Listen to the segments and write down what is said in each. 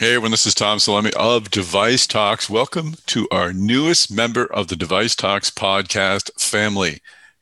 Hey everyone, this is Tom Salemi of Device Talks. Welcome to our newest member of the Device Talks podcast family.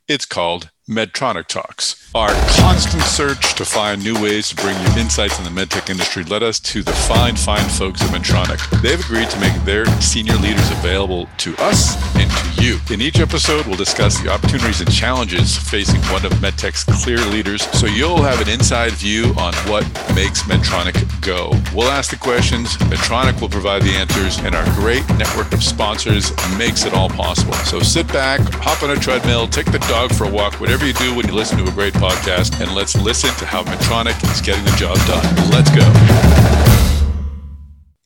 It's called Medtronic Talks. Our constant search to find new ways to bring you insights in the medtech industry led us to the fine, fine folks at Medtronic. They've agreed to make their senior leaders available to us and to you. In each episode, we'll discuss the opportunities and challenges facing one of medtech's clear leaders so you'll have an inside view on what makes Medtronic go. We'll ask the questions, Medtronic will provide the answers, and our great network of sponsors makes it all possible. So sit back, hop on a treadmill, take the dog for a walk, whatever you do when you listen to a great podcast, and let's listen to how Medtronic is getting the job done. Let's go.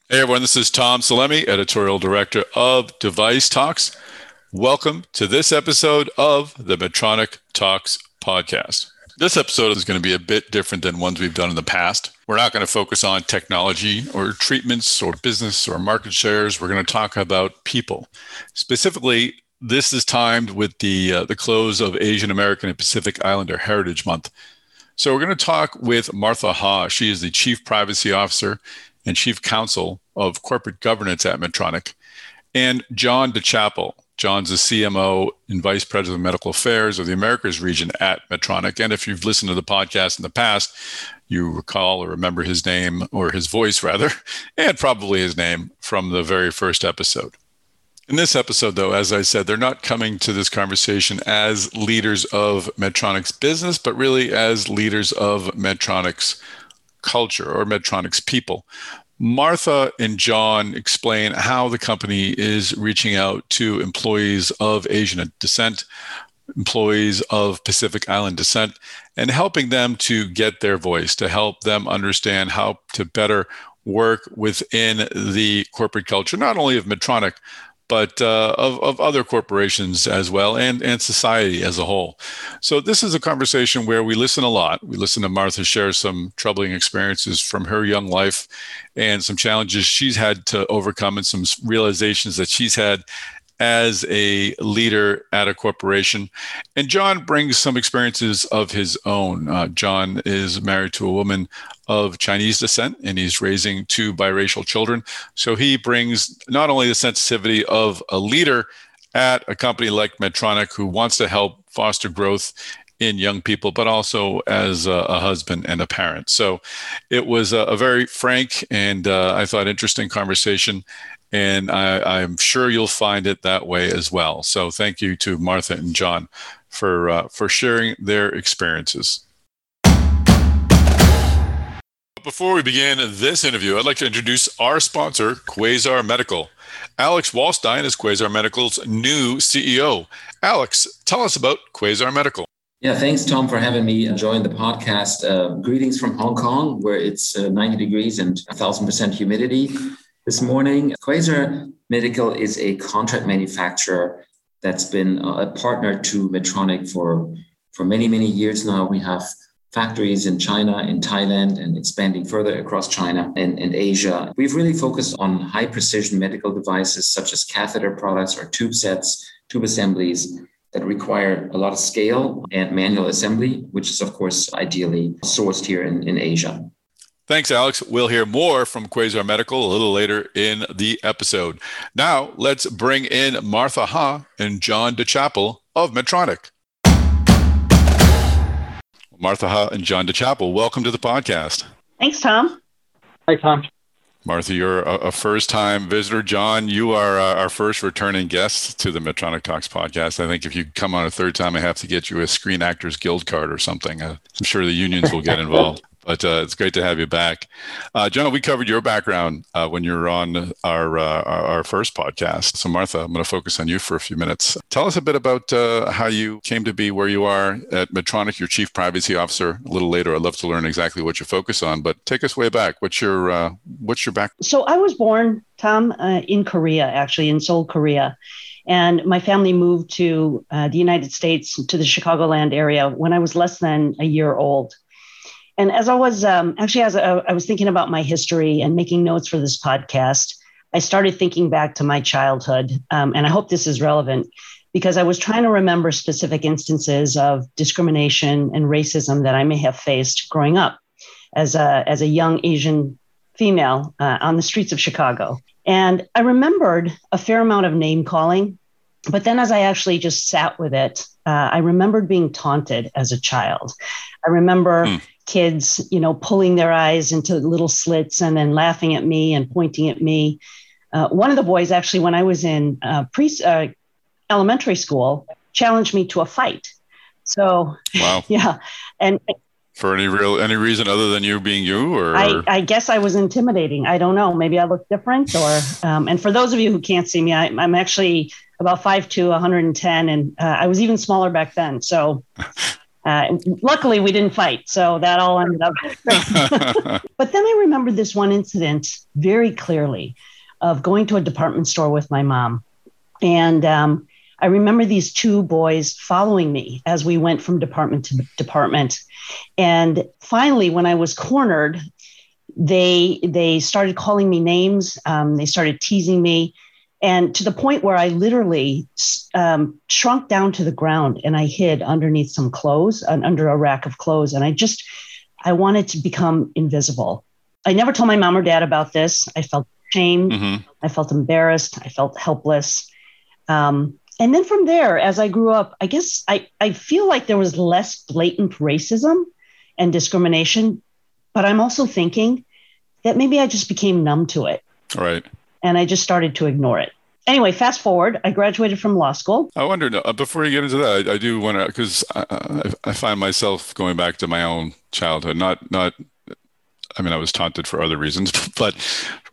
Hey everyone, this is Tom Salemi, editorial director of Device Talks. Welcome to this episode of the Medtronic Talks podcast. This episode is going to be a bit different than ones we've done in the past. We're not going to focus on technology or treatments or business or market shares. We're going to talk about people, specifically this is timed with the uh, the close of Asian American and Pacific Islander Heritage Month. So we're going to talk with Martha Ha. She is the Chief Privacy Officer and Chief Counsel of Corporate Governance at Medtronic, and John DeChapel. John's the CMO and Vice President of Medical Affairs of the Americas region at Medtronic. And if you've listened to the podcast in the past, you recall or remember his name or his voice rather, and probably his name from the very first episode. In this episode, though, as I said, they're not coming to this conversation as leaders of Medtronic's business, but really as leaders of Medtronic's culture or Medtronic's people. Martha and John explain how the company is reaching out to employees of Asian descent, employees of Pacific Island descent, and helping them to get their voice, to help them understand how to better work within the corporate culture, not only of Medtronic, but uh, of, of other corporations as well and, and society as a whole. So, this is a conversation where we listen a lot. We listen to Martha share some troubling experiences from her young life and some challenges she's had to overcome and some realizations that she's had as a leader at a corporation. And John brings some experiences of his own. Uh, John is married to a woman of Chinese descent and he's raising two biracial children. So he brings not only the sensitivity of a leader at a company like Medtronic who wants to help foster growth in young people, but also as a, a, husband and a parent. So it was a, a very frank and uh, I thought interesting conversation and I, am sure you'll find it that way as well. So thank you to Martha and John for uh, for sharing their experiences. Before we begin this interview, I'd like to introduce our sponsor, Quasar Medical. Alex Wallstein is Quasar Medical's new CEO. Alex, tell us about Quasar Medical. Yeah, thanks, Tom, for having me join the podcast. Uh, greetings from Hong Kong, where it's uh, 90 degrees and 1,000% humidity this morning. Quasar Medical is a contract manufacturer that's been a partner to Medtronic for, for many, many years now. We have factories in China, in Thailand, and expanding further across China and, and Asia. We've really focused on high precision medical devices such as catheter products or tube sets, tube assemblies that require a lot of scale and manual assembly, which is, of course, ideally sourced here in, in Asia. Thanks, Alex. We'll hear more from Quasar Medical a little later in the episode. Now, let's bring in Martha Ha and John DeChapel of Medtronic. Martha Ha and John DeChapel, welcome to the podcast. Thanks, Tom. Hi, Tom. Martha, you're a, a first time visitor. John, you are uh, our first returning guest to the Medtronic Talks podcast. I think if you come on a third time, I have to get you a Screen Actors Guild card or something. Uh, I'm sure the unions will get involved but uh, it's great to have you back. Uh, John, we covered your background uh, when you were on our, uh, our first podcast. So, Martha, I'm going to focus on you for a few minutes. Tell us a bit about uh, how you came to be where you are at Medtronic, your chief privacy officer. A little later, I'd love to learn exactly what you focus on, but take us way back. What's your uh, what's your back? So, I was born, Tom, in Korea, actually in Seoul, Korea. And my family moved to the United States, to the Chicagoland area, when I was less than a year old. And as I was um, actually, as I, was thinking about my history and making notes for this podcast, I started thinking back to my childhood. Um, and I hope this is relevant because I was trying to remember specific instances of discrimination and racism that I may have faced growing up as a, as a young Asian female uh, on the streets of Chicago. And I remembered a fair amount of name calling. But then, as I actually just sat with it, uh, I remembered being taunted as a child. I remember hmm. Kids, you know, pulling their eyes into little slits and then laughing at me and pointing at me. Uh, one of the boys, actually, when I was in uh, pre uh, elementary school, challenged me to a fight. So, wow. yeah, and for any real any reason other than you being you or I, I guess i was intimidating i don't know maybe i look different or um, and for those of you who can't see me I, am actually about 5'2 110 and uh, i was even smaller back then so uh, luckily we didn't fight so that all ended up but then i remember this one incident very clearly of going to a department store with my mom and um, I remember these two boys following me as we went from department to department. And finally, when I was cornered, they they started calling me names. Um, they started teasing me, and to the point where I literally um, shrunk down to the ground and I hid underneath some clothes, uh, under a rack of clothes, and I just I wanted to become invisible. I never told my mom or dad about this. I felt shame. Mm-hmm. I felt embarrassed. I felt helpless. Um, and then from there, as I grew up, I guess I, I feel like there was less blatant racism and discrimination, but I'm also thinking that maybe I just became numb to it. Right. And I just started to ignore it. Anyway, fast forward, I graduated from law school. I wonder, uh, before you get into that, I, I do want to, because I, I find myself going back to my own childhood, not, not I mean, I was taunted for other reasons, but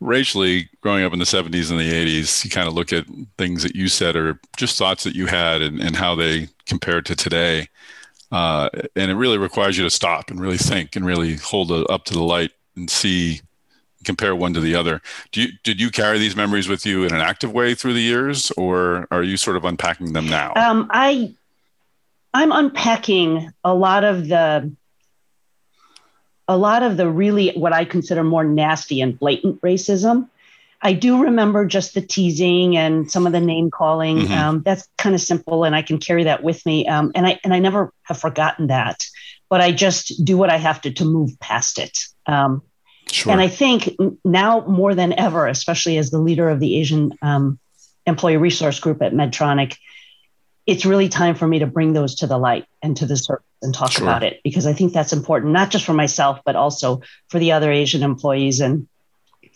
racially, growing up in the 70s and the 80s, you kind of look at things that you said or just thoughts that you had and, and how they compared to today. Uh, and it really requires you to stop and really think and really hold up to the light and see, compare one to the other. Do you, did you carry these memories with you in an active way through the years, or are you sort of unpacking them now? Um, I, I'm unpacking a lot of the a lot of the really what I consider more nasty and blatant racism. I do remember just the teasing and some of the name calling. Mm-hmm. Um, that's kind of simple, and I can carry that with me. Um, and I and I never have forgotten that, but I just do what I have to to move past it. Um, sure. And I think now more than ever, especially as the leader of the Asian um, Employee Resource Group at Medtronic, it's really time for me to bring those to the light and to the surface and talk sure. about it because I think that's important, not just for myself, but also for the other Asian employees. And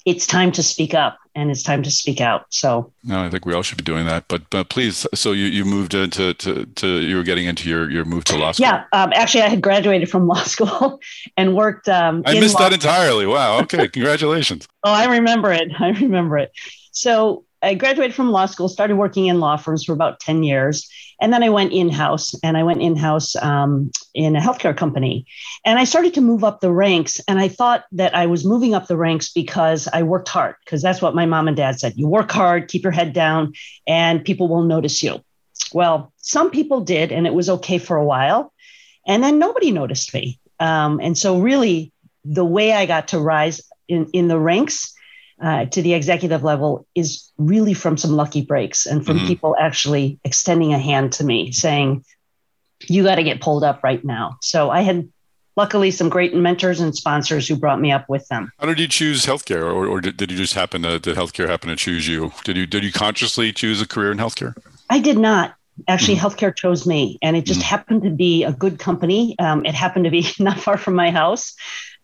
it's time to speak up and it's time to speak out. So no, I think we all should be doing that. But but please, so you, you moved into to, to you were getting into your your move to law school. Yeah, um, actually, I had graduated from law school and worked. Um, I missed that entirely. Wow. Okay, congratulations. oh, I remember it. I remember it. So I graduated from law school, started working in law firms for about 10 years. And then I went in house and I went in house um, in a healthcare company. And I started to move up the ranks. And I thought that I was moving up the ranks because I worked hard, because that's what my mom and dad said. You work hard, keep your head down, and people will notice you. Well, some people did, and it was okay for a while. And then nobody noticed me. Um, and so, really, the way I got to rise in, in the ranks uh, to the executive level is really from some lucky breaks and from mm-hmm. people actually extending a hand to me saying, you got to get pulled up right now. So I had luckily some great mentors and sponsors who brought me up with them. How did you choose healthcare or, or did, did you just happen to, did healthcare happen to choose you? Did you, did you consciously choose a career in healthcare? I did not. Actually, mm-hmm. healthcare chose me, and it just mm-hmm. happened to be a good company. Um, it happened to be not far from my house.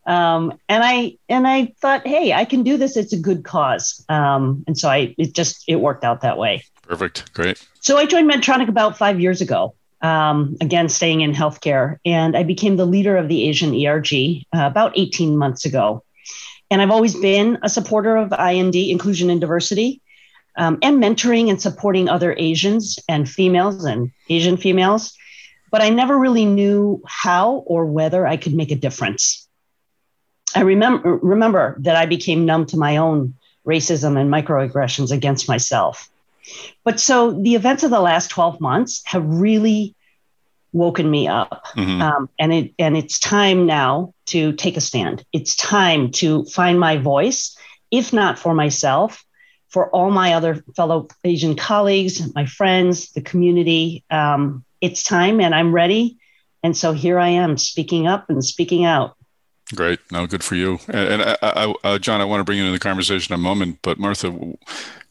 Um, and I and I thought, hey, I can do this. It's a good cause. Um, and so I it just it worked out that way. Perfect. Great. So I joined Medtronic about five years ago. Um, again, staying in healthcare, and I became the leader of the Asian ERG uh, about 18 months ago. And I've always been a supporter of I&D, inclusion and diversity, um, and mentoring and supporting other Asians and females and Asian females. But I never really knew how or whether I could make a difference. I remember remember that I became numb to my own racism and microaggressions against myself. But so the events of the last 12 months have really woken me up. Mm-hmm. Um, and it and it's time now to take a stand. It's time to find my voice, if not for myself, for all my other fellow Asian colleagues, my friends, the community. Um, it's time and I'm ready. And so here I am speaking up and speaking out. Great. No, good for you. And, and I, I, uh, John, I want to bring you into the conversation in a moment, but Martha,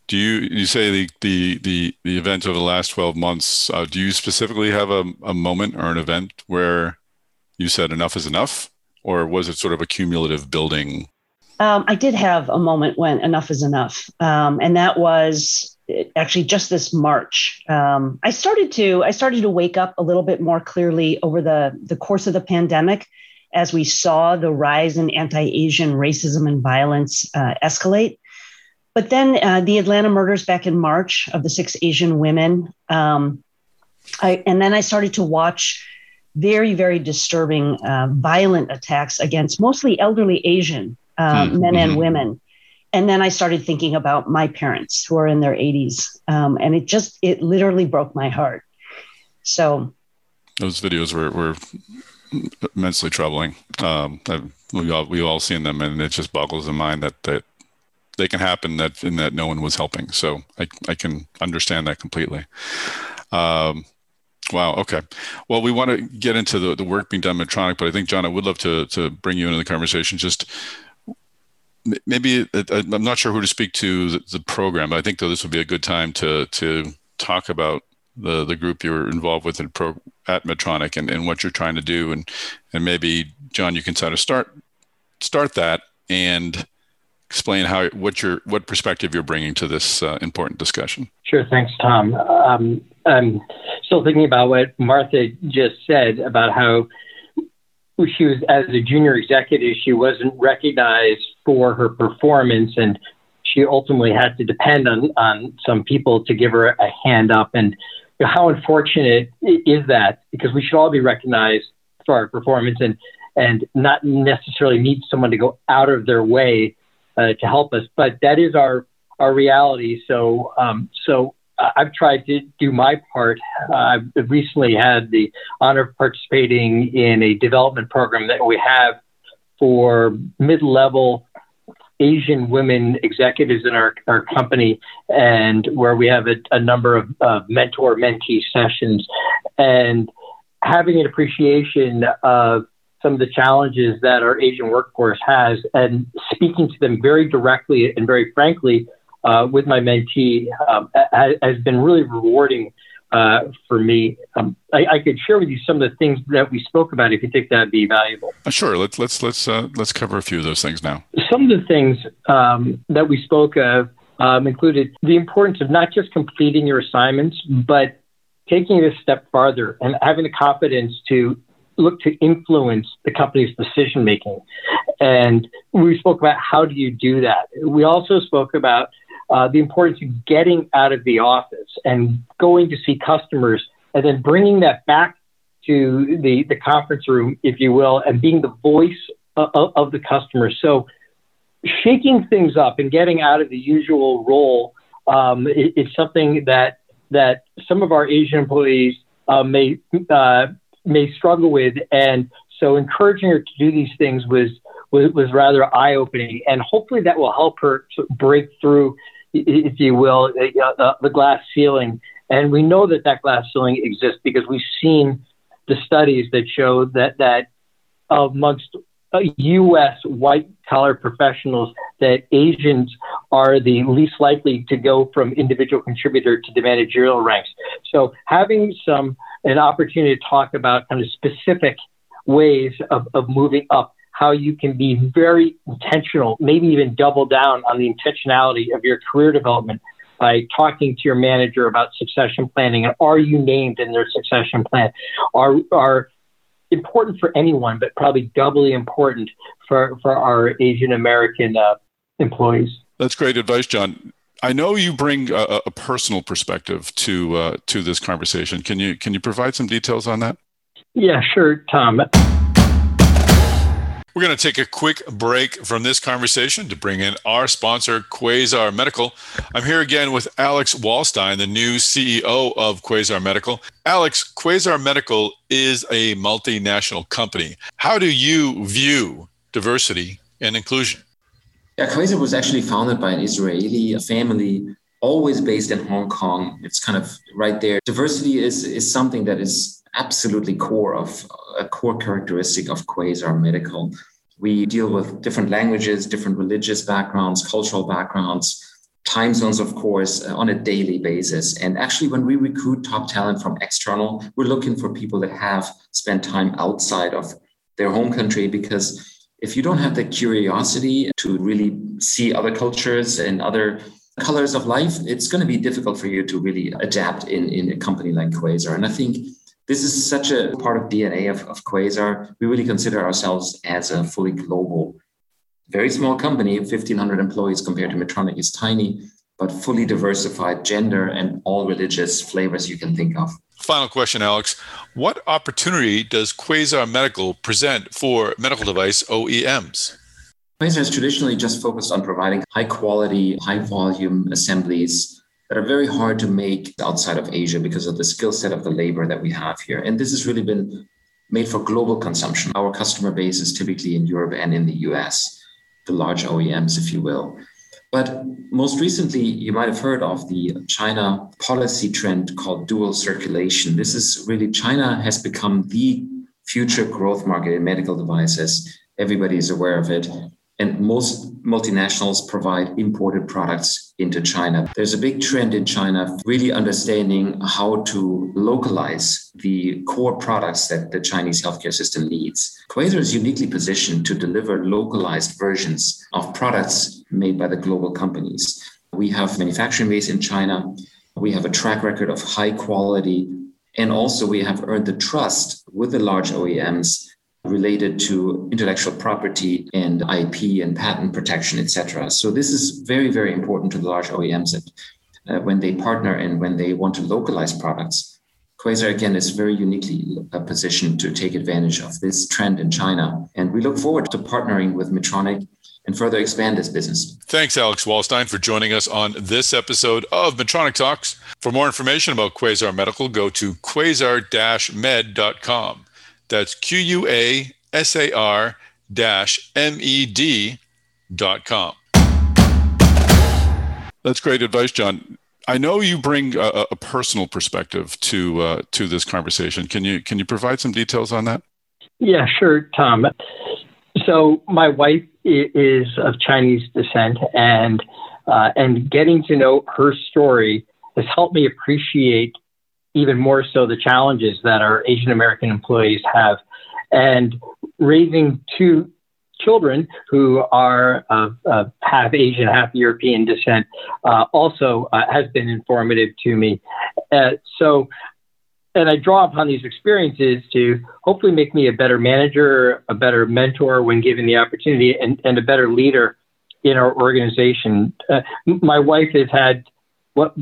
do you you say the the the, the event of the last 12 months uh, do you specifically have a, a moment or an event where you said enough is enough? Or was it sort of a cumulative building? Um, i did have a moment when enough is enough. Um, and that was actually just this march. Um, i started to i started to wake up a little bit more clearly over the the course of the pandemic as we saw the rise in anti-asian racism and violence uh, escalate but then uh, the Atlanta murders back in March of the six Asian women. Um, I, and then I started to watch very, very disturbing, uh, violent attacks against mostly elderly Asian uh, mm-hmm. men and women. And then I started thinking about my parents who are in their 80s. Um, and it just, it literally broke my heart. So those videos were, were immensely troubling. Um, we all, we all seen them and it just boggles the mind that, that they can happen that in that no one was helping. So I, I can understand that completely. Um, wow. Okay. Well, we want to get into the, the work being done Medtronic, but I think John, I would love to to bring you into the conversation. Just maybe uh, uh, I'm not sure who to speak to the, the program, but I think though this would be a good time to to talk about the the group you're involved with in pro, at Medtronic and, and what you're trying to do and and maybe John you can sort of start start that and explain how what your what perspective you're bringing to this uh, important discussion. Sure, thanks, Tom. Um, I'm still thinking about what Martha just said about how she was as a junior executive, she wasn't recognized for her performance, and she ultimately had to depend on on some people to give her a hand up. And you know, how unfortunate is that? Because we should all be recognized for our performance and and not necessarily need someone to go out of their way uh, to help us. But that is our our reality. So um, so I've tried to do my part. Uh, I've recently had the honor of participating in a development program that we have for mid-level Asian women executives in our, our company, and where we have a, a number of uh, mentor mentee sessions, and having an appreciation of some of the challenges that our Asian workforce has and speaking to them very directly and very frankly uh, with my mentee um, has been really rewarding uh, for me. Um, I, I, could share with you some of the things that we spoke about if you think that'd be valuable. Uh, sure. Let's let's let's uh, let's cover a few of those things now. Some of the things um, that we spoke of um, included the importance of not just completing your assignments, but taking it a step farther and having the confidence to look to influence the company's decision making. And we spoke about how do you do that. We also spoke about uh, the importance of getting out of the office and going to see customers and then bringing that back to the, the conference room, if you will, and being the voice of, of the customer. So shaking things up and getting out of the usual role um, is, something that that some of our Asian employees uh, may uh, may struggle with. And so encouraging her to do these things was, was, was rather eye opening. And hopefully that will help her break through, if you will, uh, the glass ceiling. And we know that that glass ceiling exists because we've seen the studies that show that, that amongst U.S. Uh, white collar professionals that Asians are the least likely to go from individual contributor to the managerial ranks. So having some an opportunity to talk about kind of specific ways of, of moving up, how you can be very intentional, maybe even double down on the intentionality of your career development by talking to your manager about succession planning and are you named in their succession plan are are important for anyone but probably doubly important for for our asian american uh, employees that's great advice john I know you bring a, a personal perspective to uh, to this conversation. Can you can you provide some details on that? Yeah, sure, Tom. We're going to take a quick break from this conversation to bring in our sponsor, Quasar Medical. I'm here again with Alex Wallstein, the new CEO of Quasar Medical. Alex, Quasar Medical is a multinational company. How do you view diversity and inclusion? Yeah, Quasar was actually founded by an Israeli family, always based in Hong Kong. It's kind of right there. Diversity is, is something that is absolutely core of a core characteristic of Quasar Medical. We deal with different languages, different religious backgrounds, cultural backgrounds, time zones, of course, uh, on a daily basis. And actually, when we recruit top talent from external, we're looking for people that have spent time outside of their home country because if you don't have the curiosity to really see other cultures and other colors of life, it's going to be difficult for you to really adapt in, in a company like Quasar. And I think this is such a part of DNA of, of Quasar. We really consider ourselves as a fully global, very small company, 1,500 employees compared to Medtronic is tiny, but fully diversified gender and all religious flavors you can think of. Final question, Alex. What opportunity does Quasar Medical present for medical device OEMs? Quasar has traditionally just focused on providing high quality, high volume assemblies that are very hard to make outside of Asia because of the skill set of the labor that we have here. And this has really been made for global consumption. Our customer base is typically in Europe and in the US, the large OEMs, if you will. But most recently, you might have heard of the China policy trend called dual circulation. This is really China has become the future growth market in medical devices. Everybody is aware of it. And most multinationals provide imported products into China. There's a big trend in China really understanding how to localize the core products that the Chinese healthcare system needs. Quasar is uniquely positioned to deliver localized versions of products made by the global companies. We have manufacturing base in China. We have a track record of high quality. And also, we have earned the trust with the large OEMs related to intellectual property and IP and patent protection, etc. So this is very, very important to the large OEMs that, uh, when they partner and when they want to localize products. Quasar again is very uniquely uh, positioned to take advantage of this trend in China, and we look forward to partnering with Medtronic and further expand this business. Thanks, Alex Wallstein, for joining us on this episode of Medtronic Talks. For more information about Quasar Medical, go to quasar-med.com. That's Q U A S A R dash M E D dot com. That's great advice, John. I know you bring a, a personal perspective to uh, to this conversation. Can you can you provide some details on that? Yeah, sure, Tom. So my wife is of Chinese descent, and uh, and getting to know her story has helped me appreciate even more so the challenges that our Asian American employees have. And raising two children who are of uh, half Asian, half European descent uh, also uh, has been informative to me. Uh, so, and I draw upon these experiences to hopefully make me a better manager, a better mentor when given the opportunity, and, and a better leader in our organization. Uh, my wife has had what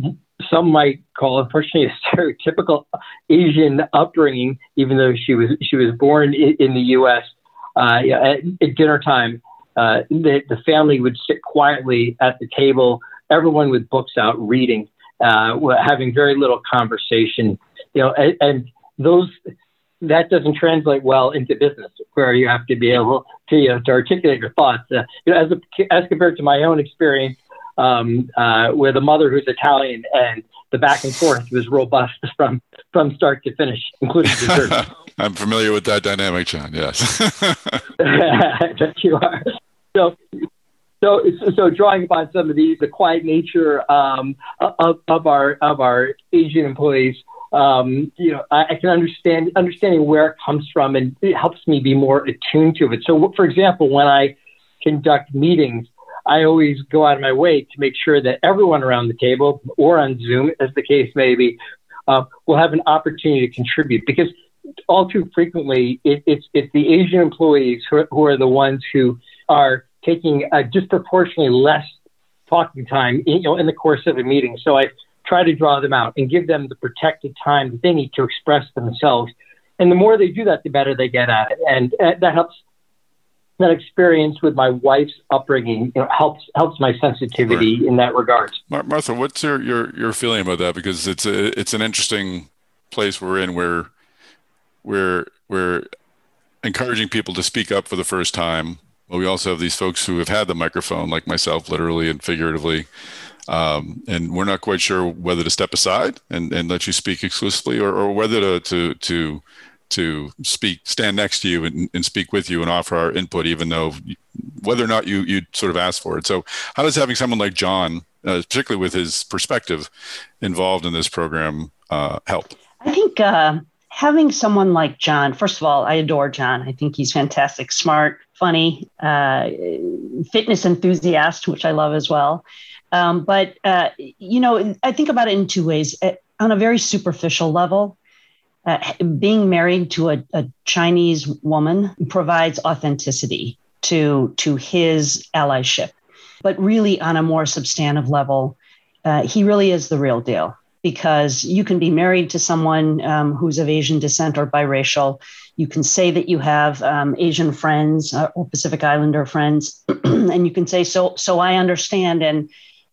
some might call, unfortunately, a stereotypical Asian upbringing, even though she was she was born in, in the U.S. Uh, at, at dinner time, uh, the, the family would sit quietly at the table, everyone with books out, reading, uh, having very little conversation. You know, and, and those that doesn't translate well into business, where you have to be able to you know, to articulate your thoughts. Uh, you know, as a, as compared to my own experience um, uh, with a mother who's Italian, and the back and forth was robust from from start to finish, including dessert. I'm familiar with that dynamic, John. Yes, that you are. So, so, so drawing upon some of the the quiet nature um, of, of our of our Asian employees, um, you know, I, I, can understand understanding where it comes from, and it helps me be more attuned to it. So, for example, when I conduct meetings, I always go out of my way to make sure that everyone around the table or on Zoom, as the case may be, uh, will have an opportunity to contribute because all too frequently it, it's it's the Asian employees who are, who are the ones who are taking a disproportionately less talking time you know, in the course of a meeting. So I try to draw them out and give them the protected time that they need to express themselves. And the more they do that, the better they get at it. And uh, that helps that experience with my wife's upbringing you know, helps helps my sensitivity right. in that regard. Martha, what's your, your your feeling about that? Because it's a it's an interesting place we're in where we're we're encouraging people to speak up for the first time. But we also have these folks who have had the microphone, like myself, literally and figuratively. Um, and we're not quite sure whether to step aside and, and let you speak exclusively or, or whether to, to, to to speak, stand next to you and, and speak with you and offer our input, even though whether or not you you sort of ask for it. So, how does having someone like John, uh, particularly with his perspective, involved in this program, uh, help? I think uh, having someone like John. First of all, I adore John. I think he's fantastic, smart, funny, uh, fitness enthusiast, which I love as well. Um, but uh, you know, I think about it in two ways. Uh, on a very superficial level, uh, being married to a, a, Chinese woman provides authenticity to to his allyship. But really, on a more substantive level, uh, he really is the real deal because you can be married to someone um, who's of Asian descent or biracial. You can say that you have um, Asian friends uh, or Pacific Islander friends, and you can say, "So, so I understand," and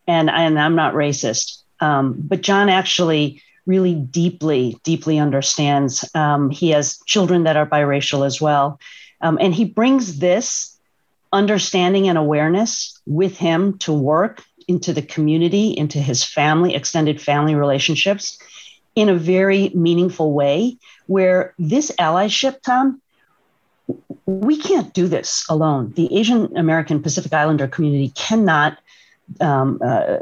and and I'm not racist. Um, but John actually really deeply, deeply understands. Um, he has children that are biracial as well. Um, and he brings this understanding and awareness with him to work into the community, into his family, extended family relationships in a very meaningful way. Where this allyship, Tom, we can't do this alone. The Asian American Pacific Islander community cannot um, uh,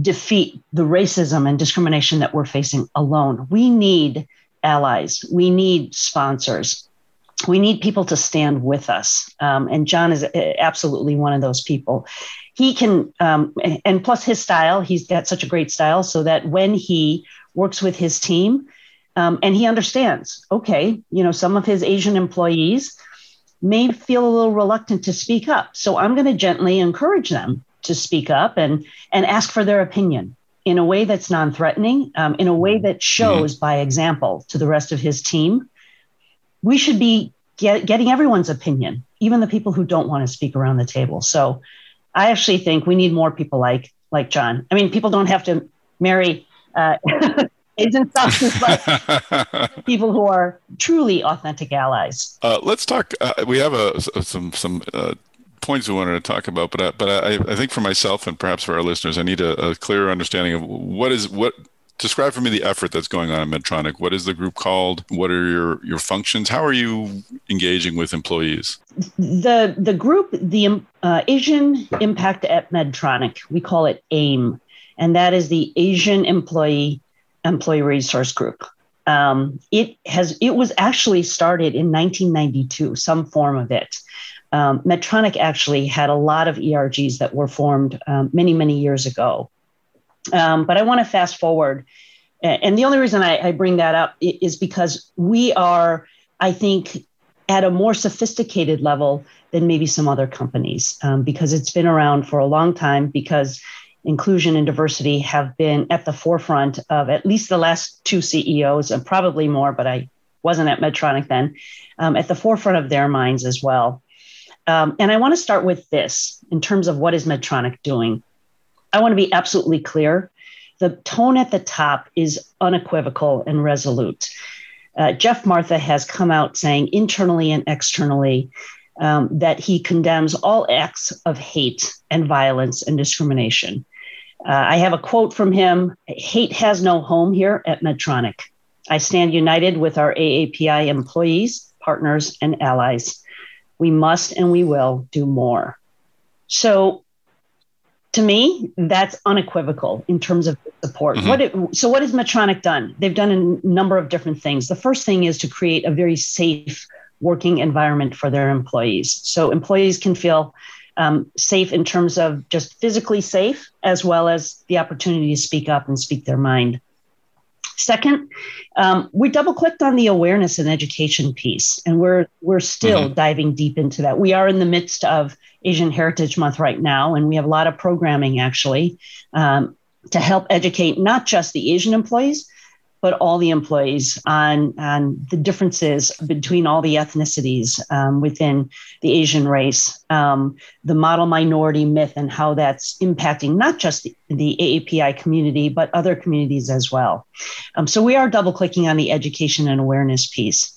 defeat the racism and discrimination that we're facing alone. We need allies, we need sponsors, we need people to stand with us. Um, and John is absolutely one of those people. He can, um, and plus his style, he's got such a great style so that when he works with his team, um, and he understands, okay, you know, some of his Asian employees may feel a little reluctant to speak up. So I'm going to gently encourage them to speak up and and ask for their opinion in a way that's non-threatening, um, in a way that shows mm-hmm. by example to the rest of his team. We should be get, getting everyone's opinion, even the people who don't want to speak around the table. So, I actually think we need more people like like John. I mean, people don't have to marry. Uh, Asian spouses, but people who are truly authentic allies. Uh, let's talk. Uh, we have a, some some uh, points we wanted to talk about, but I, but I, I think for myself and perhaps for our listeners, I need a, a clearer understanding of what is what. Describe for me the effort that's going on at Medtronic. What is the group called? What are your your functions? How are you engaging with employees? The the group, the uh, Asian Impact at Medtronic, we call it AIM, and that is the Asian Employee Employee Resource Group. Um, it has it was actually started in 1992, some form of it. Um, Medtronic actually had a lot of ERGs that were formed um, many, many years ago. Um, but I want to fast forward. And the only reason I, I, bring that up is because we are, I think, at a more sophisticated level than maybe some other companies, um, because it's been around for a long time, because inclusion and diversity have been at the forefront of at least the last two CEOs, and probably more, but I wasn't at Medtronic then, um, at the forefront of their minds as well. Um, and I want to start with this in terms of what is Medtronic doing. I want to be absolutely clear. The tone at the top is unequivocal and resolute. Uh, Geoff Martha has come out saying internally and externally um, that he condemns all acts of hate and violence and discrimination. Uh, I have a quote from him Hate has no home here at Medtronic. I stand united with our AAPI employees, partners, and allies we must and we will do more. So, to me, that's unequivocal in terms of support. Mm-hmm. What it, so, what has Medtronic done? They've done a number of different things. The first thing is to create a very safe working environment for their employees, so employees can feel um, safe in terms of just physically safe, as well as the opportunity to speak up and speak their mind. Second, um, we double clicked on the awareness and education piece, and we're we're still mm-hmm. diving deep into that. We are in the midst of Asian Heritage Month right now, and we have a lot of programming actually um, to help educate not just the Asian employees, but all the employees on, on the differences between all the ethnicities um, within the Asian race, um, the model minority myth, and how that's impacting not just the, the AAPI community, but other communities as well. Um, so we are double clicking on the education and awareness piece.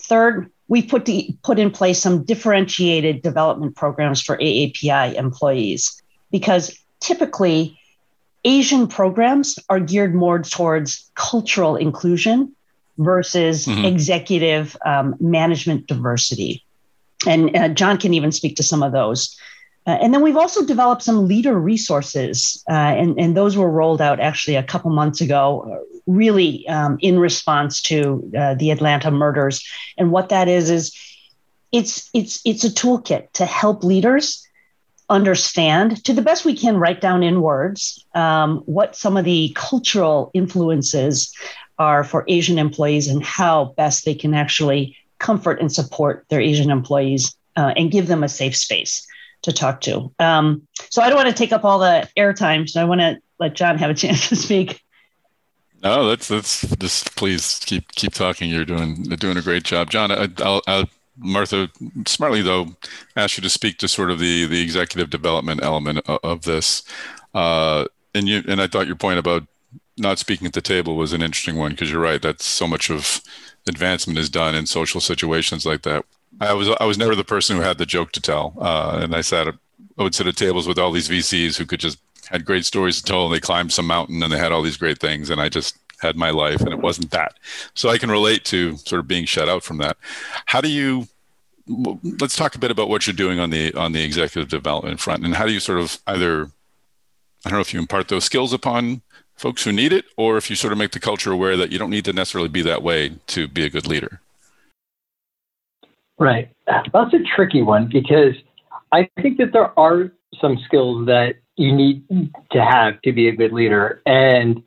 Third, we put, the, put in place some differentiated development programs for AAPI employees because typically Asian programs are geared more towards cultural inclusion versus mm-hmm. executive um, management diversity. And uh, John can even speak to some of those. Uh, and then we've also developed some leader resources, uh, and, and those were rolled out actually a couple months ago, really um, in response to uh, the Atlanta murders. And what that is is it's it's it's a toolkit to help leaders understand to the best we can write down in words um, what some of the cultural influences are for asian employees and how best they can actually comfort and support their asian employees uh, and give them a safe space to talk to um, so i don't want to take up all the airtime so i want to let john have a chance to speak no, that's that's just please keep keep talking. You're doing doing a great job, John. I, will I'll Martha smartly though asked you to speak to sort of the the executive development element of, of this, uh, and you and I thought your point about not speaking at the table was an interesting one because you're right. That's so much of advancement is done in social situations like that. I was I was never the person who had the joke to tell, uh, and I sat I would sit at tables with all these VCs who could just had great stories to tell. And they climbed some mountain and they had all these great things, and I just had my life and it wasn't that. So I can relate to sort of being shut out from that. How do you let's talk a bit about what you're doing on the on the executive development front and how do you sort of either I don't know if you impart those skills upon folks who need it or if you sort of make the culture aware that you don't need to necessarily be that way to be a good leader. Right. That's a tricky one because I think that there are some skills that you need to have to be a good leader and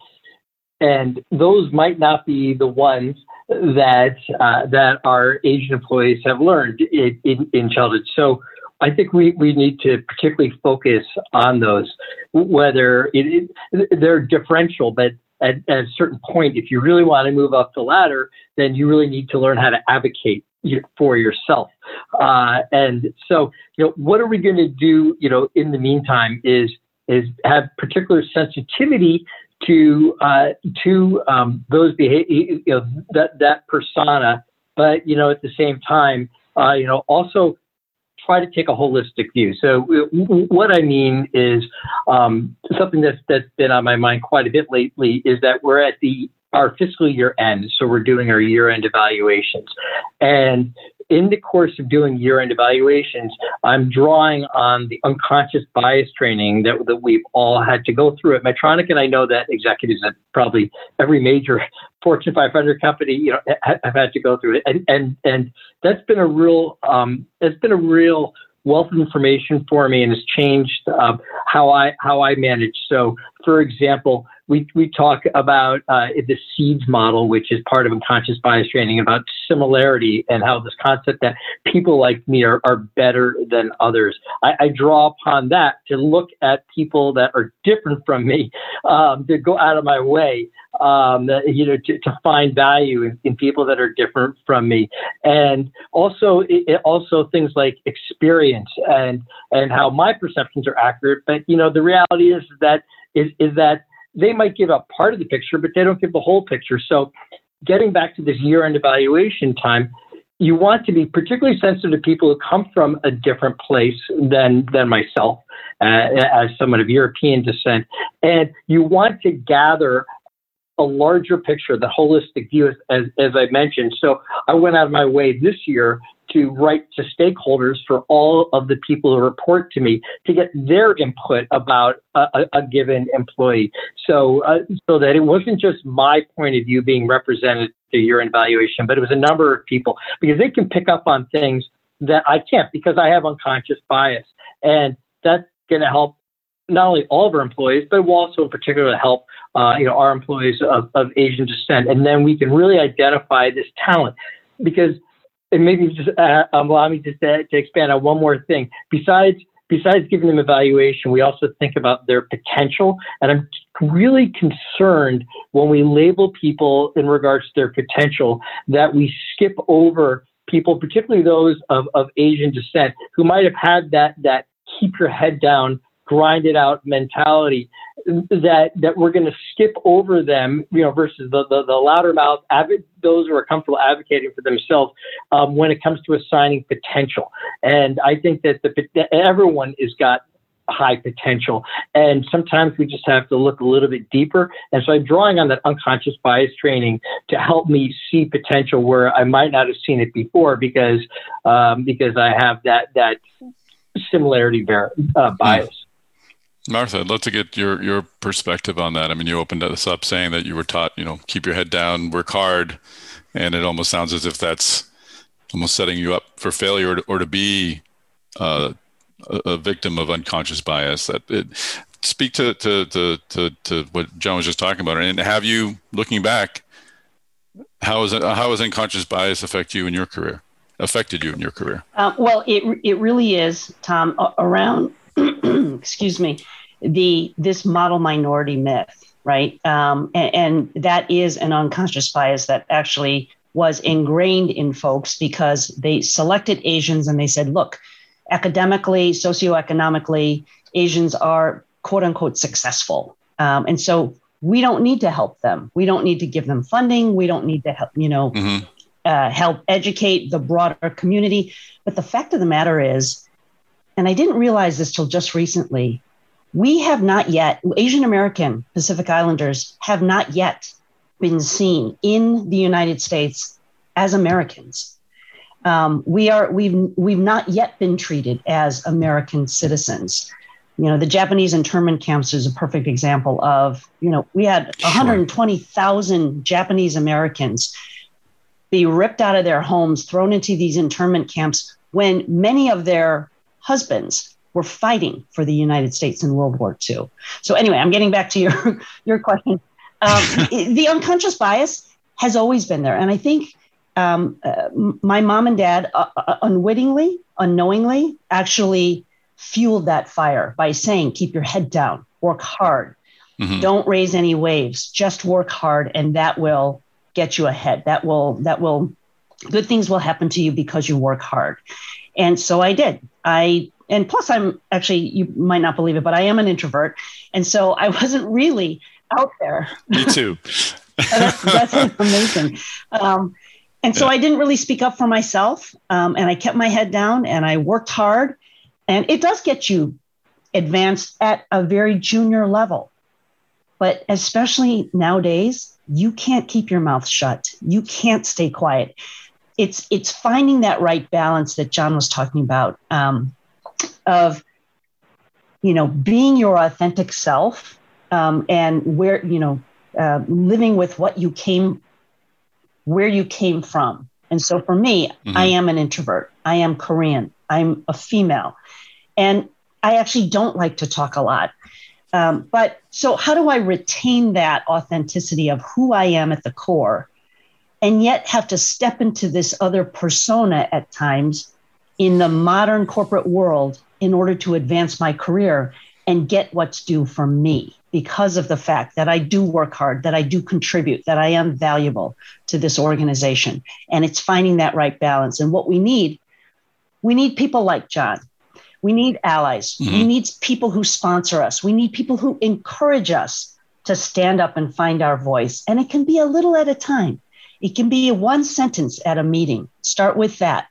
and those might not be the ones that uh, that our Asian employees have learned in, in, in, childhood. So I think we, we need to particularly focus on those, whether it, it, they're differential, but at, at, a certain point, if you really want to move up the ladder, then you really need to learn how to advocate for yourself. Uh, and so, you know, what are we going to do? You know, in the meantime, is is have particular sensitivity to uh, to um, those behavior, you know, that that persona, but you know at the same time, uh, you know also try to take a holistic view. So what I mean is um, something that's that's been on my mind quite a bit lately is that we're at the our fiscal year end, so we're doing our year end evaluations, and in the course of doing year-end evaluations, I'm drawing on the unconscious bias training that, that we've all had to go through at Medtronic, and I know that executives at probably every major Fortune 500 company, you know, have had to go through it, and and and that's been a real, um, it's been a real wealth of information for me and has changed uh, how I how I manage. So, for example, we, we talk about uh, the SEEDS model, which is part of unconscious bias training, about similarity and how this concept that people like me are, are better than others. I, I draw upon that to look at people that are different from me, um, to go out of my way, um, you know, to, to find value in, in, people that are different from me, and also it, it also things like experience and and how my perceptions are accurate. But you know, the reality is that is is that they might give a part of the picture, but they don't give the whole picture. So, getting back to this year end evaluation time, you want to be particularly sensitive to people who come from a different place than than myself, uh, as someone of European descent, and you want to gather a larger picture, the holistic view, as, as I mentioned. So I went out of my way this year to write to stakeholders for all of the people who report to me to get their input about a, a given employee. So, uh, so that it wasn't just my point of view being represented to your evaluation, but it was a number of people because they can pick up on things that I can't because I have unconscious bias. And that's going to help not only all of our employees, but will also in particular help uh, you know our employees of, of Asian descent, and then we can really identify this talent because and maybe just uh, um, allow me just to, to expand on one more thing. Besides besides giving them evaluation, we also think about their potential. And I'm really concerned when we label people in regards to their potential that we skip over people, particularly those of, of Asian descent, who might have had that that keep your head down, grind it out mentality that that we're going to skip over them, you know, versus the the, the louder mouth those who are comfortable advocating for themselves um, when it comes to assigning potential. And I think that the that everyone has got high potential. And sometimes we just have to look a little bit deeper. And so I'm drawing on that unconscious bias training to help me see potential where I might not have seen it before because um, because I have that that similarity uh, hmm. bias. Martha, I'd love to get your your perspective on that. I mean, you opened us up saying that you were taught, you know, keep your head down, work hard, and it almost sounds as if that's almost setting you up for failure or to, or to be uh, a, a, victim of unconscious bias. That it, speak to, to to, to to what John was just talking about, and have you looking back, how is it, how has unconscious bias affect you in your career? Affected you in your career? Uh, well, it it really is, Tom, around. excuse me the this model minority myth, right? Um, and, and that is an unconscious bias that actually was ingrained in folks because they selected Asians and they said, look, academically, socioeconomically, Asians are quote unquote successful. Um, and so we don't need to help them. We don't need to give them funding. We don't need to help, you know, mm-hmm. uh, help educate the broader community. But the fact of the matter is, and I didn't realize this till just recently, we have not yet, Asian American Pacific Islanders have not yet been seen in the United States as Americans. Um, we are we've we've not yet been treated as American citizens. You know, the Japanese internment camps is a perfect example of, you know, we had 120,000 Japanese Americans be ripped out of their homes, thrown into these internment camps when many of their husbands were fighting for the United States in World War II. So anyway, I'm getting back to your your question. Um, the unconscious bias has always been there, and I think um, uh, my mom and dad, uh, uh, unwittingly, unknowingly, actually fueled that fire by saying, "Keep your head down, work hard, mm-hmm. don't raise any waves, just work hard, and that will get you ahead. That will that will." Good things will happen to you because you work hard. And so I did. I and plus i'm actually you might not believe it but i am an introvert. And so i wasn't really out there. Me too. That's, that's, amazing. Um, and so yeah. i didn't really speak up for myself um, and i kept my head down and i worked hard. And it does get you advanced at a very junior level. But especially nowadays you can't keep your mouth shut. You can't stay quiet it's it's finding that right balance that john was talking about um, of you know being your authentic self um, and where you know uh, living with what you came where you came from. And so for me mm-hmm. i am an introvert. I am korean. I'm a female. And i actually don't like to talk a lot. Um, but so how do i retain that authenticity of who i am at the core and yet have to step into this other persona at times in the modern corporate world in order to advance my career and get what's due from me because of the fact that I do work hard, that I do contribute, that I am valuable to this organization. And it's finding that right balance. And what we need, we need people like John. We need allies. Mm-hmm. We need people who sponsor us. We need people who encourage us to stand up and find our voice. And it can be a little at a time. It can be one sentence at a meeting. Start with that.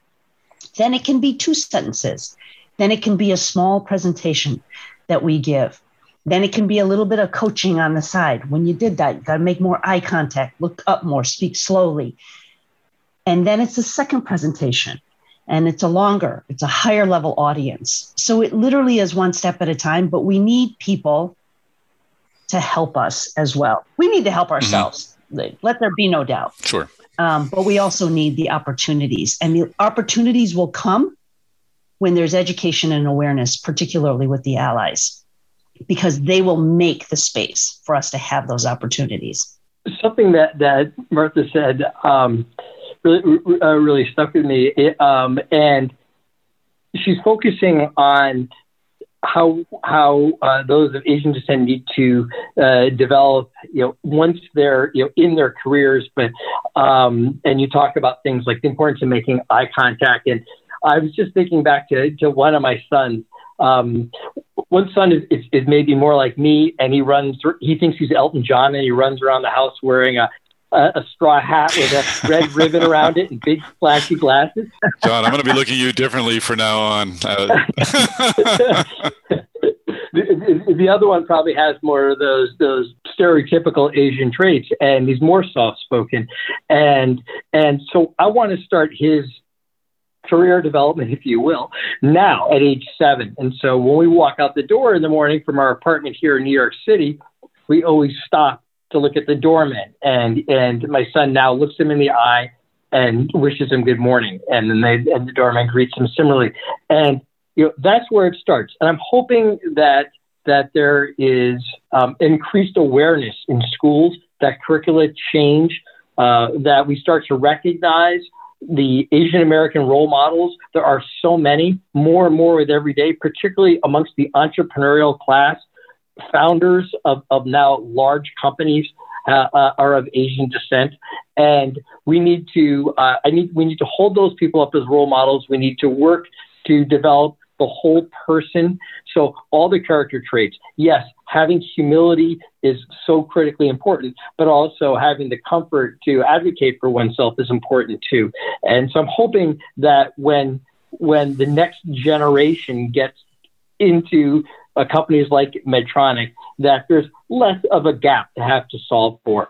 Then it can be two sentences. Then it can be a small presentation that we give. Then it can be a little bit of coaching on the side. When you did that, you got to make more eye contact, look up more, speak slowly. And then it's a second presentation and it's a longer, it's a higher level audience. So it literally is one step at a time, but we need people to help us as well. We need to help mm-hmm. ourselves. Let there be no doubt. Sure. Um, but we also need the opportunities, and the opportunities will come when there's education and awareness, particularly with the allies, because they will make the space for us to have those opportunities. Something that, that Martha said um, really, uh, really stuck with me. It, um, and she's focusing on how how uh, those of Asian descent need to uh, develop, you know, once they're you know in their careers. But um, and you talk about things like the importance of making eye contact and I was just thinking back to, to one of my sons. Um, one son is, is, is maybe more like me, and he runs. He thinks he's Elton John, and he runs around the house wearing a a, a straw hat with a red ribbon around it and big flashy glasses. John, I'm going to be looking at you differently from now on. Uh, the, the other one probably has more of those those stereotypical Asian traits, and he's more soft spoken, and and so I want to start his career development, if you will, now at age seven. And so when we walk out the door in the morning from our apartment here in New York City, we always stop to look at the doorman, and and my son now looks him in the eye and wishes him good morning, and then they and the doorman greets him similarly, and you know that's where it starts. And I'm hoping that that there is um, increased awareness in schools that curricula change, uh, that we start to recognize the Asian American role models. There are so many, more and more with every day, particularly amongst the entrepreneurial class founders of, of now large companies uh, uh, are of Asian descent, and we need to uh, I need we need to hold those people up as role models. We need to work to develop the whole person. So all the character traits. Yes, having humility is so critically important, but also having the comfort to advocate for oneself is important too. And so I'm hoping that when when the next generation gets into uh, companies like Medtronic that there's less of a gap to have to solve for.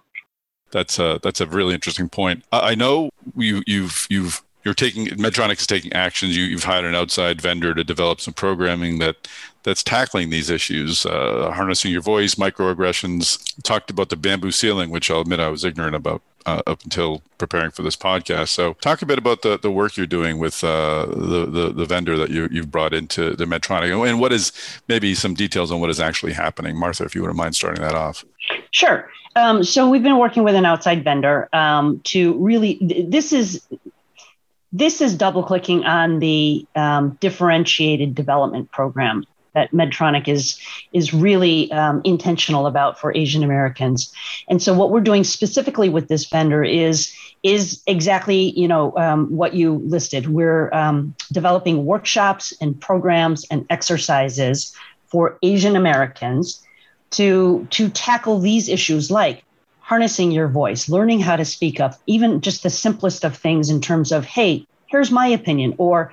That's a that's a really interesting point. I know you you've you've you're taking Medtronic is taking actions. You, you've hired an outside vendor to develop some programming that that's tackling these issues, uh, harnessing your voice, microaggressions. Talked about the bamboo ceiling, which I'll admit I was ignorant about uh, up until preparing for this podcast. So, talk a bit about the, the work you're doing with uh, the, the, the vendor that you you've brought into the Medtronic, and what is maybe some details on what is actually happening. Martha, if you wouldn't mind starting that off. Sure. Um, so we've been working with an outside vendor um, to really. This is this is double clicking on the um, differentiated development program that Medtronic is is really um, intentional about for Asian Americans. And so, what we're doing specifically with this vendor is is exactly you know um, what you listed. We're um, developing workshops and programs and exercises for Asian Americans to to tackle these issues like harnessing your voice, learning how to speak up, even just the simplest of things in terms of, hey, here's my opinion, or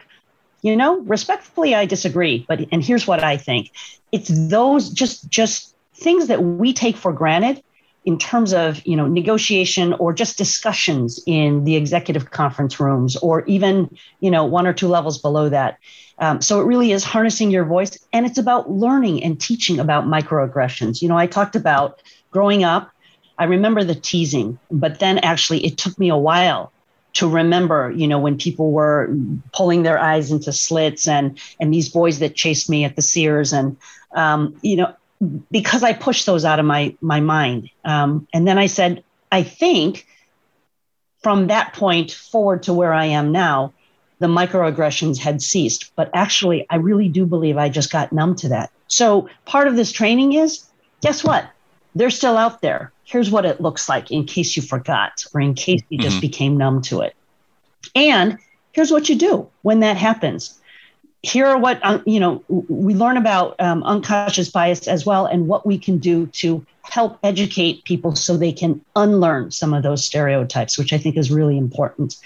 you know respectfully i disagree but and here's what i think. It's those just just things that we take for granted in terms of you know negotiation or just discussions in the executive conference rooms or even you know one or two levels below that. Um, so it really is harnessing your voice and it's about learning and teaching about microaggressions. You know i talked about growing up i remember the teasing but then actually it took me a while to remember, you know, when people were pulling their eyes into slits and and these boys that chased me at the Sears and um, you know, because I pushed those out of my my mind. Um, and then I said, I think from that point forward to where I am now, the microaggressions had ceased. But actually, I really do believe I just got numb to that. So part of this training is, guess what? They're still out there here's what it looks like in case you forgot or in case you just mm-hmm. became numb to it. And here's what you do when that happens. Here are what, um, you know, we learn about um, unconscious bias as well and what we can do to help educate people so they can unlearn some of those stereotypes, which I think is really important.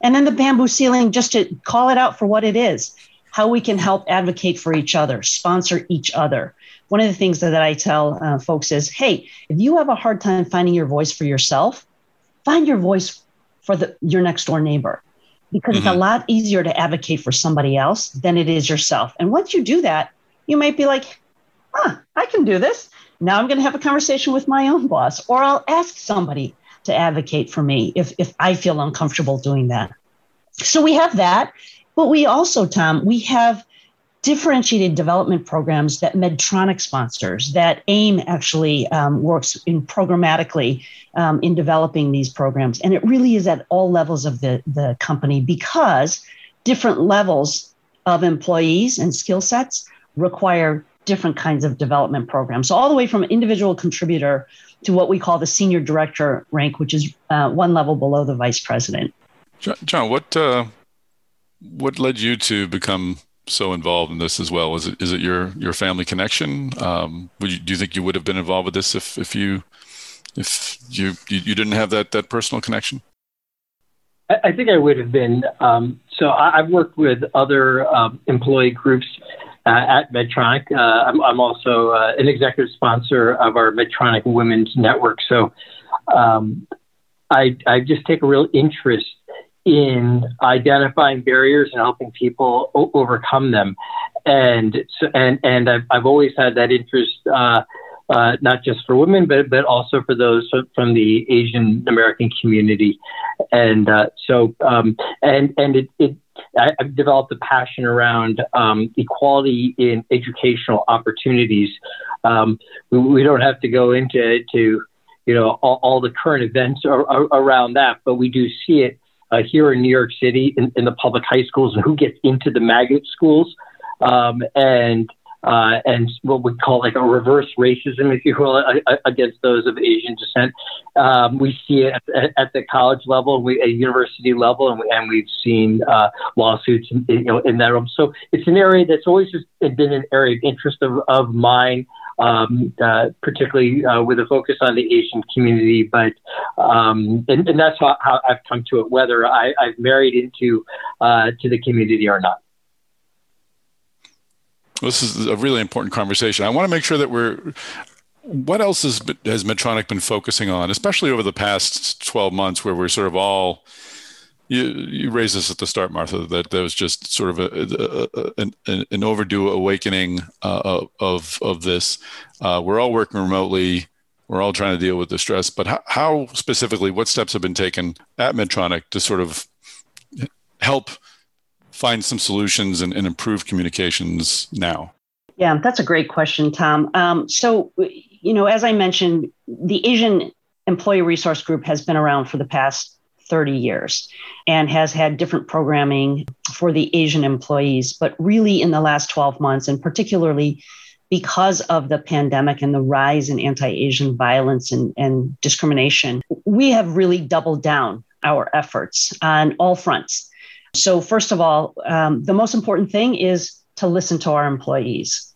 And then the bamboo ceiling, just to call it out for what it is, how we can help advocate for each other, sponsor each other, one of the things that, I tell uh, folks is, hey, if you have a hard time finding your voice for yourself, find your voice for the, your next door neighbor because mm-hmm. it's a mm-hmm. lot easier to advocate for somebody else than it is yourself. And once you do that, you might be like, huh, I can do this. Now I'm going to have a conversation with my own boss, or I'll ask somebody to advocate for me if, if I feel uncomfortable doing that. So we have that. But we also, Tom, we have differentiated development programs that Medtronic sponsors, that AIM actually um, works in programmatically um, in developing these programs. And it really is at all levels of the, the company because different levels of employees and skill sets require different kinds of development programs. So, all the way from individual contributor to what we call the senior director rank, which is uh, one level below the vice president. John, what uh, what led you to become so involved in this as well? Is it is it your your family connection? Um, would you, do you think you would have been involved with this if if you if you you, you didn't have that that personal connection? I, I think I would have been. Um, so I, have worked with other um, employee groups at Medtronic. Uh, I'm, I'm, also uh, an executive sponsor of our Medtronic Women's Network. So um, I, I just take a real interest in identifying barriers and helping people o- overcome them. And and and I've, I've always had that interest. Uh, uh, not just for women, but but also for those from the Asian American community, and uh, so um, and and it, it I've developed a passion around um, equality in educational opportunities. Um, we, we, don't have to go into to you know all, all the current events around that, but we do see it uh, here in New York City in, in, the public high schools and who gets into the magnet schools. Um, and uh, and what we call like a reverse racism, if you will, against those of Asian descent. Um, we see it at, at, the college level, we, at university level, and, we, and we've seen uh, lawsuits in, you know, in that realm. So it's an area that's always just been an area of interest of, of mine. Um, uh, particularly uh, with a focus on the Asian community. But um, and, and, that's how, how, I've come to it, whether I, have married into uh, to the community or not. This is a really important conversation. I want to make sure that we're. What else has, has Medtronic been focusing on, especially over the past 12 months, where we're sort of all. You, you raised this at the start, Martha, that there was just sort of a, a, a an, overdue awakening uh, of, of this. Uh, we're all working remotely. We're all trying to deal with the stress. But how, how specifically, what steps have been taken at Medtronic to sort of help find some solutions and, and improve communications now? Yeah, that's a great question, Tom. Um, so, you know, as I mentioned, the Asian Employee Resource Group has been around for the past 30 years and has had different programming for the Asian employees. But really, in the last 12 months, and particularly because of the pandemic and the rise in anti Asian violence and, and discrimination, we have really doubled down our efforts on all fronts. So, first of all, um, the most important thing is to listen to our employees.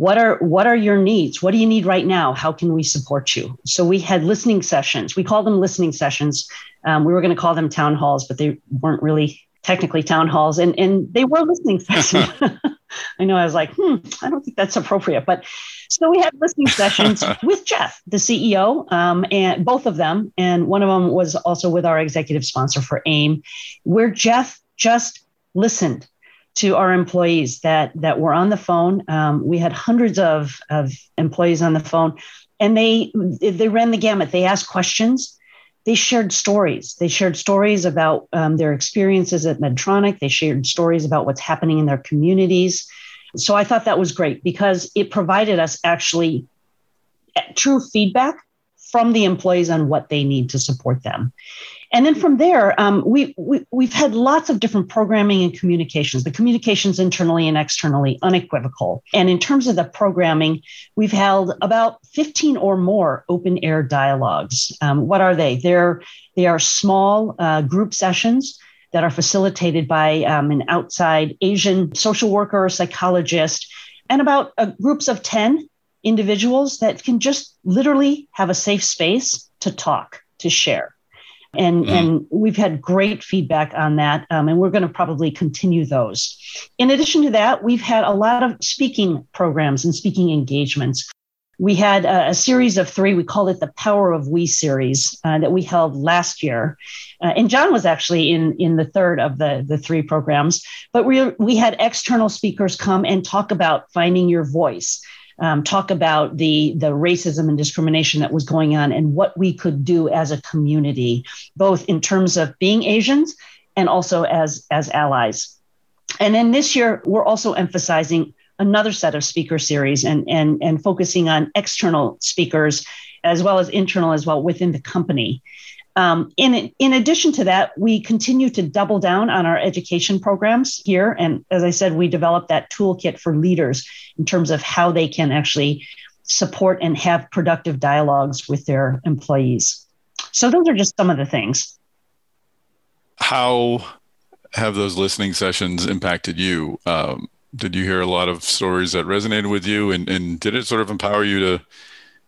What are what are your needs? What do you need right now? How can we support you? So we had listening sessions. We call them listening sessions. Um, we were going to call them town halls, but they weren't really technically town halls, and and they were listening sessions. I know I was like, hmm, I don't think that's appropriate, but so we had listening sessions with Jeff, the CEO, um, and both of them. And one of them was also with our executive sponsor for AIM, where Jeff just listened to our employees that that were on the phone. Um, we had hundreds of, of employees on the phone, and they they ran the gamut. They asked questions. They shared stories. They shared stories about um, their experiences at Medtronic. They shared stories about what's happening in their communities. So I thought that was great because it provided us actually eh, true feedback from the employees on what they need to support them. And then from there, um, we, we, we've had lots of different programming and communications, the communications internally and externally, unequivocal. And in terms of the programming, we've held about 15 or more open air dialogues. Um, what are they? They're, they are small uh, group sessions that are facilitated by um, an outside Asian social worker or psychologist, and about uh, groups of 10 individuals that can just literally have a safe space to talk, to share. And, mm. and we've had great feedback on that, um, and we're going to probably continue those. In addition to that, we've had a lot of speaking programs and speaking engagements we had a, a, series of three. We called it the Power of We series uh, that we held last year, uh, and John was actually in in the third of the the three programs. But we we had external speakers come and talk about finding your voice. Um, talk about the the racism and discrimination that was going on and what we could do as a community, both in terms of being Asians and also as as allies. And then this year, we're also emphasizing another set of speaker series and, and, and focusing on external speakers as well as internal as well within the company. Um, in, in addition to that, we continue to double down on our education programs here. And as I said, we developed that toolkit for leaders in terms of how they can actually support and have productive dialogues with their employees. So, those are just some of the things. How have those listening sessions impacted you? Um, did you hear a lot of stories that resonated with you and, and did it sort of empower you to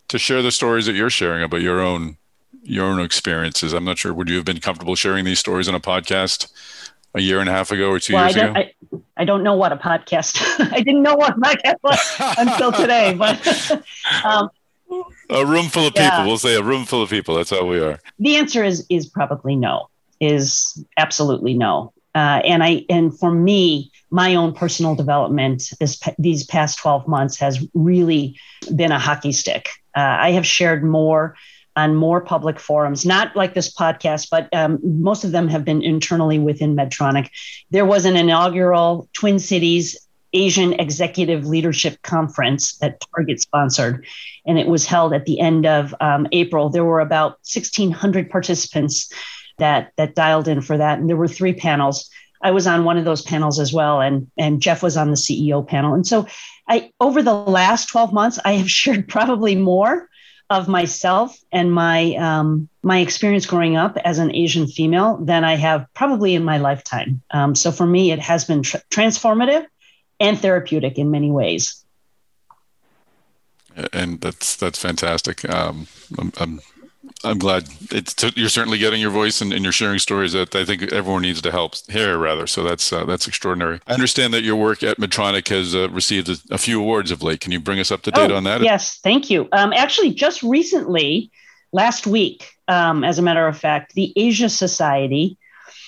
to share the stories that you're sharing about your own your own experiences i'm not sure would you have been comfortable sharing these stories on a podcast a year and a half ago or two well, years I ago? I, I, don't know what a podcast. I didn't know what a podcast was until today, but um, a room full of people. Yeah. We'll say a room full of people. That's how we are. The answer is is probably no. Is absolutely no. Uh, and I and for me, my own personal development this these past 12 months has really been a hockey stick. Uh, I have shared more on more public forums, not like this podcast, but um, most of them have been internally within Medtronic. There was an inaugural Twin Cities Asian Executive Leadership Conference that Target sponsored, and it was held at the end of um, April. There were about 1,600 participants that that dialed in for that, and there were three panels. I was on one of those panels as well, and and Jeff was on the CEO panel. And so, I over the last 12 months, I have shared probably more of myself and my um, my experience growing up as an Asian female than I have probably in my lifetime. Um, so for me, it has been tr- transformative and therapeutic in many ways. And that's that's fantastic. Um, I'm, I'm I'm glad it's t- you're certainly getting your voice and, and, you're sharing stories that I think everyone needs to help hear rather. So that's uh, that's extraordinary. I understand that your work at Medtronic has uh, received a, a, few awards of late. Can you bring us up to date oh, on that? Yes, thank you. Um, actually, just recently, last week, um, as a matter of fact, the Asia Society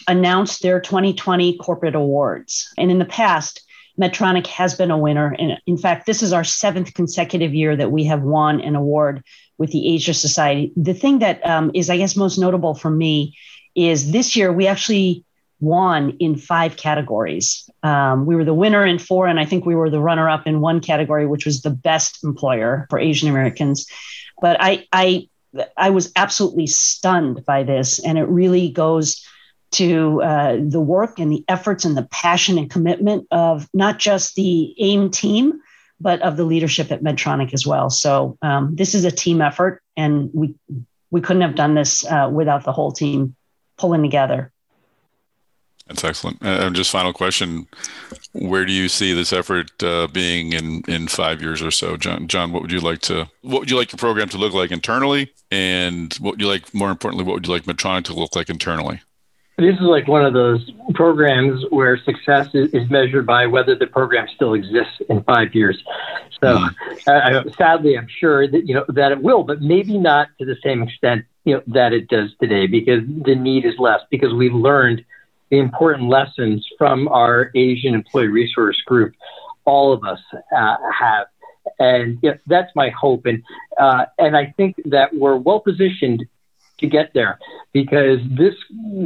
announced their 2020 corporate awards, and in the past. Medtronic has been a winner. And in fact, this is our seventh consecutive year that we have won an award with the Asia Society. The thing that um, is, I guess, most notable for me is this year we actually won in five categories. Um, we were the winner in four, and I think we were the runner up in one category, which was the best employer for Asian Americans. But I, I, I was absolutely stunned by this, and it really goes to uh, the work and the efforts and the passion and commitment of not just the AIM team, but of the leadership at Medtronic as well. So um, this is a team effort, and we we couldn't have done this uh, without the whole team pulling together. That's excellent. And just final question: Where do you see this effort uh, being in in five years or so, John? John, what would you like to what would you like your program to look like internally, and what would you like more importantly, what would you like Medtronic to look like internally? This is like one of those programs where success is, measured by whether the program still exists in five years. So, uh, sadly, I'm sure that you know that it will, but maybe not to the same extent you know that it does today, because the need is less. Because we've learned the important lessons from our Asian Employee Resource Group. All of us uh, have, and you know, that's my hope. And uh, and I think that we're well positioned to get there because this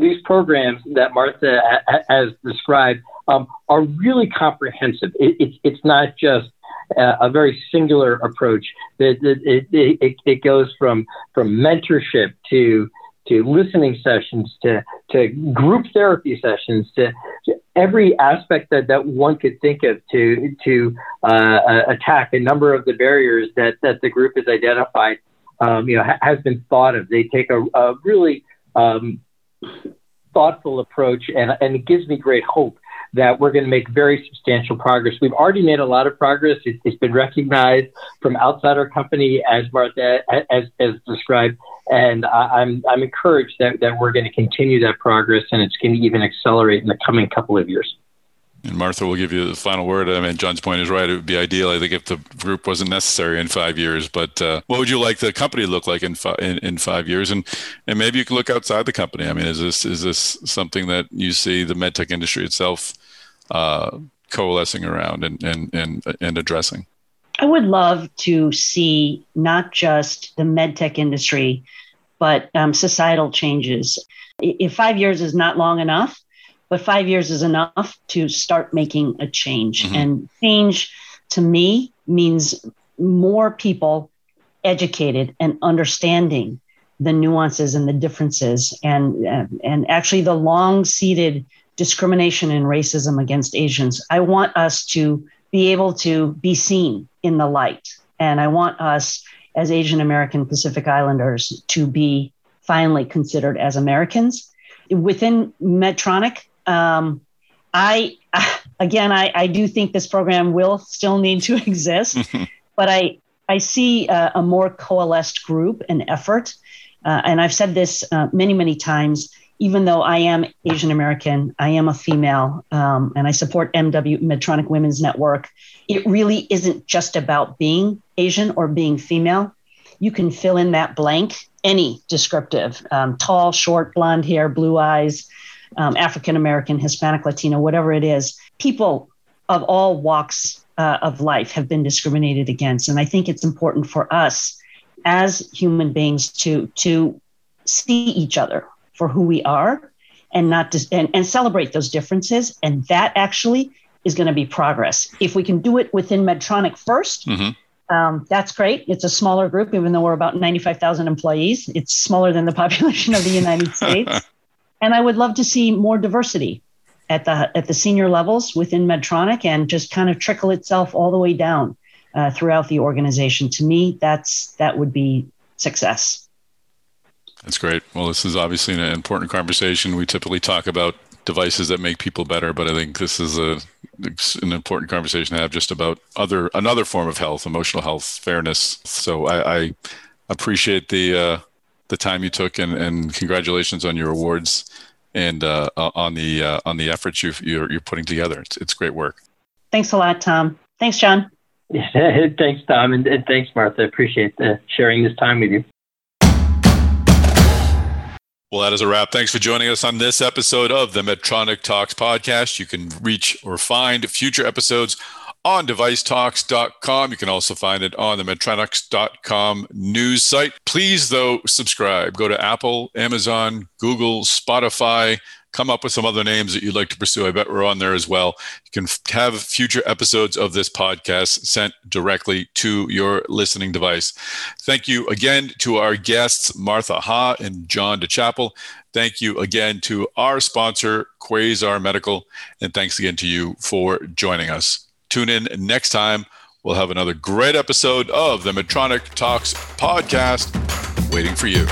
these programs that Martha has described um, are really comprehensive. It, it's it's not just a very singular approach. It, it, it, it, goes from from mentorship to to listening sessions to to group therapy sessions to, to every aspect that, that one could think of to to uh, attack a number of the barriers that that the group has identified um, you know, ha- has been thought of. They take a, a really um, thoughtful approach, and, and it gives me great hope that we're going to make very substantial progress. We've already made a lot of progress. It, has been recognized from outside our company, as Martha as, as described, and I, I'm I'm encouraged that, that we're going to continue that progress, and it's going to even accelerate in the coming couple of years. And Martha will give you the final word. I mean, John's point is right. It would be ideal, I think, if the group wasn't necessary in five years. But uh, what would you like the company to look like in, fi- in, in five years? And and maybe you could look outside the company. I mean, is this is this something that you see the medtech industry itself uh, coalescing around and and and and addressing? I would love to see not just the medtech industry, but um, societal changes. If five years is not long enough, but five years is enough to start making a change. Mm-hmm. And change to me means more people educated and understanding the nuances and the differences and and, and actually the long seated discrimination and racism against Asians. I want us to be able to be seen in the light. And I want us as Asian American Pacific Islanders to be finally considered as Americans. Within Medtronic, um, I again, I, I do think this program will still need to exist, but I I see a, a, more coalesced group and effort. Uh, and I've said this uh, many, many times. even though I am Asian American, I am a female, um, and I support MW Medtronic Women's Network. It really isn't just about being Asian or being female. You can fill in that blank, any descriptive um, tall, short, blonde hair, blue eyes, um, African American, Hispanic, Latino, whatever it is. People of all walks uh, of life have been discriminated against. And I think it's important for us as human beings to, to see each other for who we are and not dis- and, and celebrate those differences. And that actually is going to be progress. If we can do it within Medtronic 1st mm-hmm. um, that's great. It's a smaller group, even though we're about 95,000 employees. It's smaller than the population of the United States. And I would love to see more diversity at the at the senior levels within Medtronic and just kind of trickle itself all the way down uh, throughout the organization. To me, that's that would be success. That's great. Well, this is obviously an important conversation. We typically talk about devices that make people better, but I think this is a an important conversation to have just about other another form of health, emotional health, fairness. So I, I appreciate the uh, the time you took and, and congratulations on your awards and uh, on the uh, on the efforts you you're, you're putting together. It's, it's great work. Thanks a lot, Tom. Thanks, John. thanks, Tom, and, and thanks, Martha. Appreciate the, sharing this time with you. Well, that is a wrap. Thanks for joining us on this episode of the Medtronic Talks podcast. You can reach or find future episodes on devicetalks.com. You can also find it on the Medtronics.com news site. Please, though, subscribe. Go to Apple, Amazon, Google, Spotify. Come up with some other names that you'd like to pursue. I bet we're on there as well. You can have future episodes of this podcast sent directly to your listening device. Thank you again to our guests, Martha Ha and John DeChapel. Thank you again to our sponsor, Quasar Medical. And thanks again to you for joining us. Tune in next time. We'll have another great episode of the Medtronic Talks podcast waiting for you.